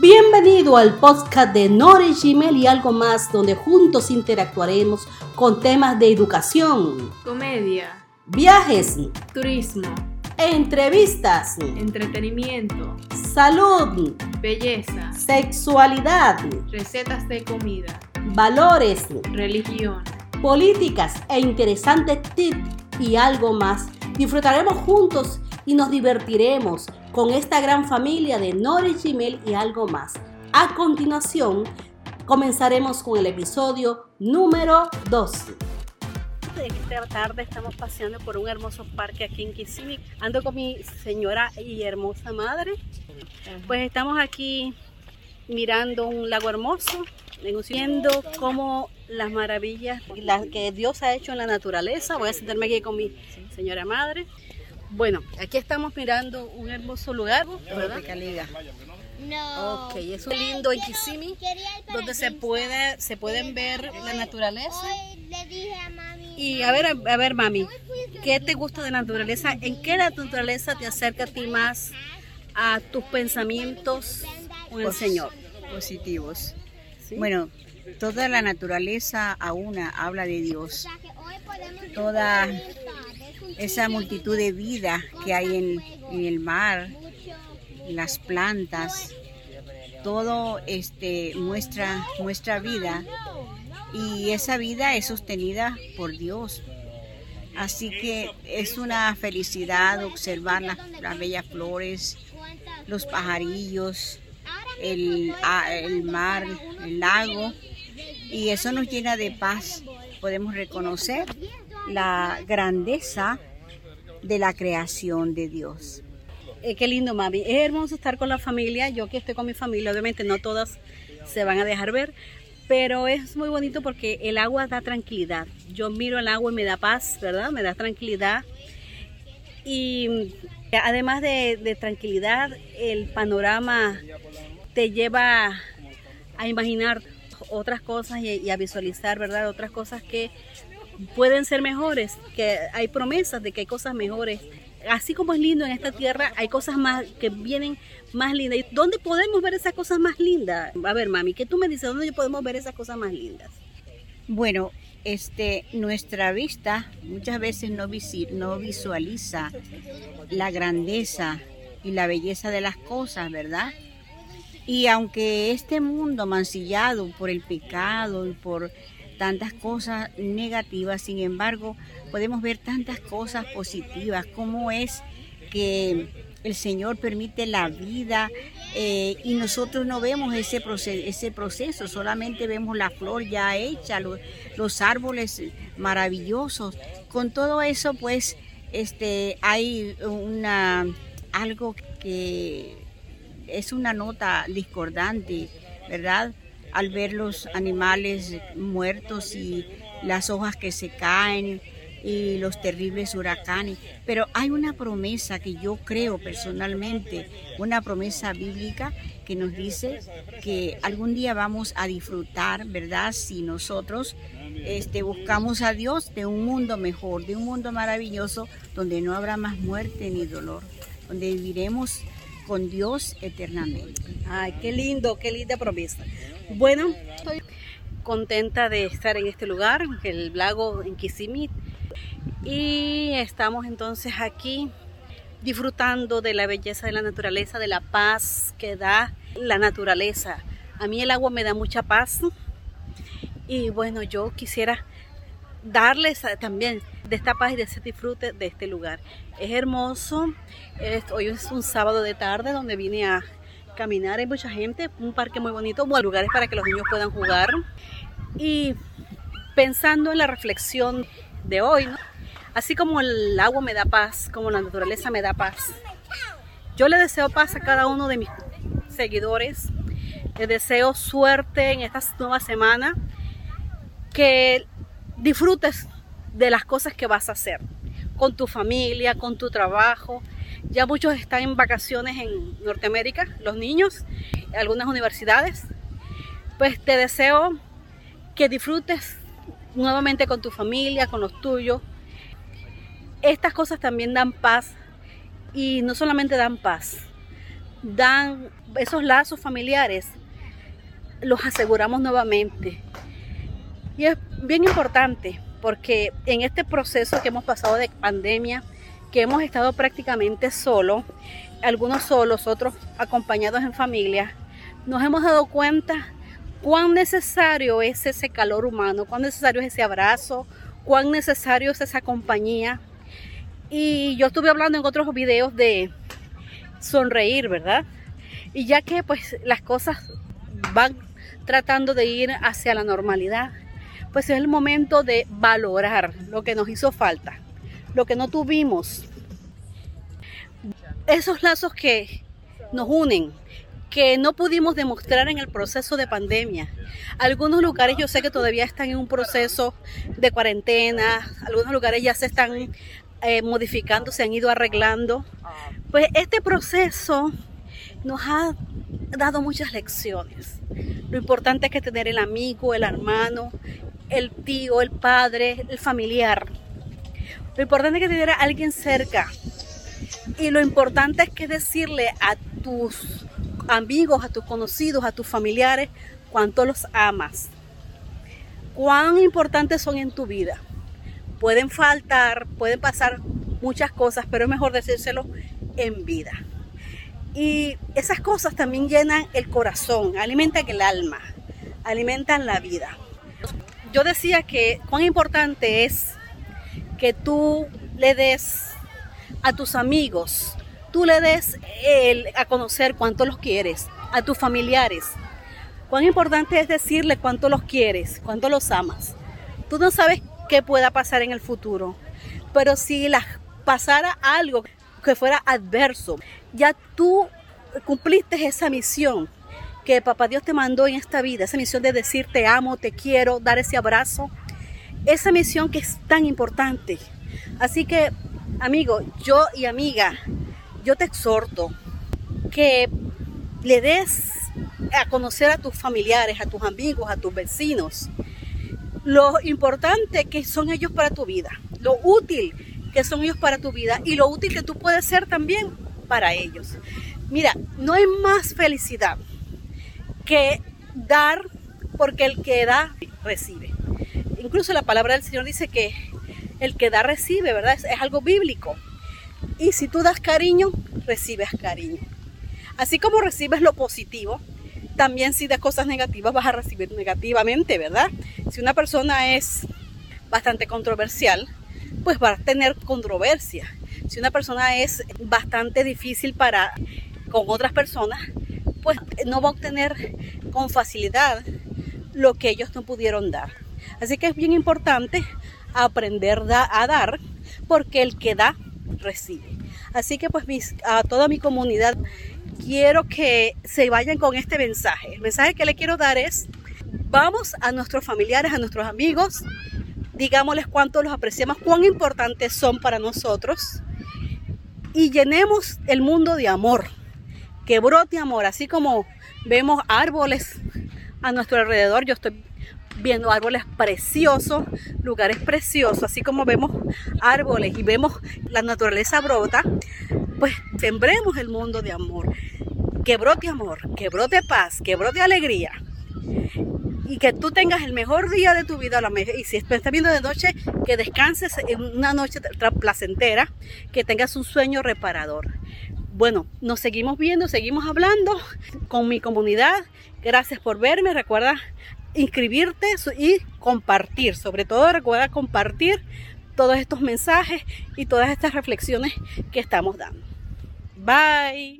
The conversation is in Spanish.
Bienvenido al podcast de Nore Gmail y algo más, donde juntos interactuaremos con temas de educación, comedia, viajes, turismo, entrevistas, entretenimiento, salud, belleza, sexualidad, recetas de comida, valores, religión, políticas e interesantes tips y algo más. Disfrutaremos juntos y nos divertiremos con esta gran familia de Nori Gmail y algo más. A continuación, comenzaremos con el episodio número 2. Esta tarde estamos paseando por un hermoso parque aquí en Kissimmee. Ando con mi señora y hermosa madre. Pues estamos aquí mirando un lago hermoso, viendo cómo las maravillas que Dios ha hecho en la naturaleza. Voy a sentarme aquí con mi señora madre. Bueno, aquí estamos mirando un hermoso lugar, ¿verdad? No. Ok, es un lindo en Kissimmee, donde se puede, se pueden ver la naturaleza. Y a ver, a ver, mami, ¿qué te gusta de la naturaleza? ¿En qué la naturaleza te acerca a ti más a tus pensamientos con el Señor? Positivos. Bueno, toda la naturaleza a una habla de Dios. Toda esa multitud de vida que hay en, el mar, las plantas, todo este muestra nuestra vida y esa vida es sostenida por Dios. Así que es una felicidad observar las, bellas flores, los pajarillos, el, el mar, el lago, y eso nos llena de paz. Podemos reconocer la grandeza de la creación de Dios. Eh, qué lindo, mami. Es hermoso estar con la familia. Yo que estoy con mi familia, obviamente no todas se van a dejar ver, pero es muy bonito porque el agua da tranquilidad. Yo miro el agua y me da paz, ¿verdad? Me da tranquilidad. Y además de, tranquilidad, el panorama te lleva a imaginar otras cosas y, a visualizar, ¿verdad? Otras cosas que pueden ser mejores, que hay promesas de que hay cosas mejores. Así como es lindo en esta tierra, hay cosas más que vienen más lindas. ¿Y dónde podemos ver esas cosas más lindas? A ver, mami, ¿qué tú me dices? ¿Dónde podemos ver esas cosas más lindas? Bueno, este, nuestra vista muchas veces no, no visualiza la grandeza y la belleza de las cosas, ¿verdad? Y aunque este mundo mancillado por el pecado y por tantas cosas negativas, sin embargo, podemos ver tantas cosas positivas, como es que el Señor permite la vida eh, y nosotros no vemos ese proceso, ese proceso, solamente vemos la flor ya hecha, los, los árboles maravillosos. Con todo eso, pues, este, hay una algo que es una nota discordante, ¿verdad? Al ver los animales muertos y las hojas que se caen y los terribles huracanes. Pero hay una promesa que yo creo personalmente, una promesa bíblica que nos dice que algún día vamos a disfrutar, ¿verdad? Si nosotros este, buscamos a Dios de un mundo mejor, de un mundo maravilloso, donde no habrá más muerte ni dolor, donde viviremos con Dios eternamente. Ay, qué lindo, qué linda promesa. Bueno, estoy contenta de estar en este lugar, el lago en Kissimmee. Y estamos entonces aquí disfrutando de la belleza de la naturaleza, de la paz que da la naturaleza. A mí el agua me da mucha paz. Y bueno, yo quisiera darles también de esta paz y de ese disfrute de este lugar. Es hermoso. Hoy es un sábado de tarde donde vine a caminar, hay mucha gente, un parque muy bonito, buenos lugares para que los niños puedan jugar. Y pensando en la reflexión de hoy, así como el agua me da paz, como la naturaleza me da paz, yo le deseo paz a cada uno de mis seguidores, les deseo suerte en esta nueva semana, que disfrutes de las cosas que vas a hacer, con tu familia, con tu trabajo, ya muchos están en vacaciones en Norteamérica, los niños, algunas universidades. Pues te deseo que disfrutes nuevamente con tu familia, con los tuyos. Estas cosas también dan paz y no solamente dan paz, dan esos lazos familiares, los aseguramos nuevamente. Y es bien importante porque en este proceso que hemos pasado de pandemia, que hemos estado prácticamente solos, algunos solos, otros acompañados en familia, nos hemos dado cuenta cuán necesario es ese calor humano, cuán necesario es ese abrazo, cuán necesario es esa compañía. Y yo estuve hablando en otros videos de sonreír, ¿verdad? Y ya que pues las cosas van tratando de ir hacia la normalidad, pues es el momento de valorar lo que nos hizo falta, lo que no tuvimos. Esos lazos que nos unen, que no pudimos demostrar en el proceso de pandemia. Algunos lugares yo sé que todavía están en un proceso de cuarentena, algunos lugares ya se están eh, modificando, se han ido arreglando. Pues este proceso nos ha dado muchas lecciones. Lo importante es que tener el amigo, el hermano, el tío, el padre, el familiar. Lo importante es que tener a alguien cerca. Y lo importante es que decirle a tus amigos, a tus conocidos, a tus familiares, cuánto los amas. Cuán importantes son en tu vida. Pueden faltar, pueden pasar muchas cosas, pero es mejor decírselo en vida. Y esas cosas también llenan el corazón, alimentan el alma, alimentan la vida. Yo decía que cuán importante es que tú le des a tus amigos, tú le des a conocer cuánto los quieres, a tus familiares. Cuán importante es decirle cuánto los quieres, cuánto los amas. Tú no sabes qué pueda pasar en el futuro, pero si las pasara algo que fuera adverso, ya tú cumpliste esa misión que Papá Dios te mandó en esta vida, esa misión de decir te amo, te quiero, dar ese abrazo, esa misión que es tan importante. Así que, amigo, yo y amiga, yo te exhorto que le des a conocer a tus familiares, a tus amigos, a tus vecinos, lo importante que son ellos para tu vida, lo útil que son ellos para tu vida y lo útil que tú puedes ser también para ellos. Mira, no hay más felicidad que dar porque el que da recibe. Incluso la palabra del Señor dice que el que da recibe, ¿verdad? Es, algo bíblico. Y si tú das cariño, recibes cariño. Así como recibes lo positivo, también si das cosas negativas vas a recibir negativamente, ¿verdad? Si una persona es bastante controversial, pues va a tener controversia. Si una persona es bastante difícil para con otras personas, pues no va a obtener con facilidad lo que ellos no pudieron dar. Así que es bien importante aprender a dar, porque el que da, recibe. Así que pues a toda mi comunidad quiero que se vayan con este mensaje. El mensaje que le quiero dar es, vamos a nuestros familiares, a nuestros amigos, digámosles cuánto los apreciamos, cuán importantes son para nosotros y llenemos el mundo de amor que brote amor, así como vemos árboles a nuestro alrededor, yo estoy viendo árboles preciosos, lugares preciosos, así como vemos árboles y vemos la naturaleza brota, pues sembremos el mundo de amor, que brote amor, que brote paz, que brote alegría. Y que tú tengas el mejor día de tu vida y si estás viendo de noche que descanses en una noche placentera que tengas un sueño reparador bueno, nos seguimos viendo, seguimos hablando con mi comunidad. Gracias por verme. Recuerda inscribirte y compartir. Sobre todo recuerda compartir todos estos mensajes y todas estas reflexiones que estamos dando. Bye.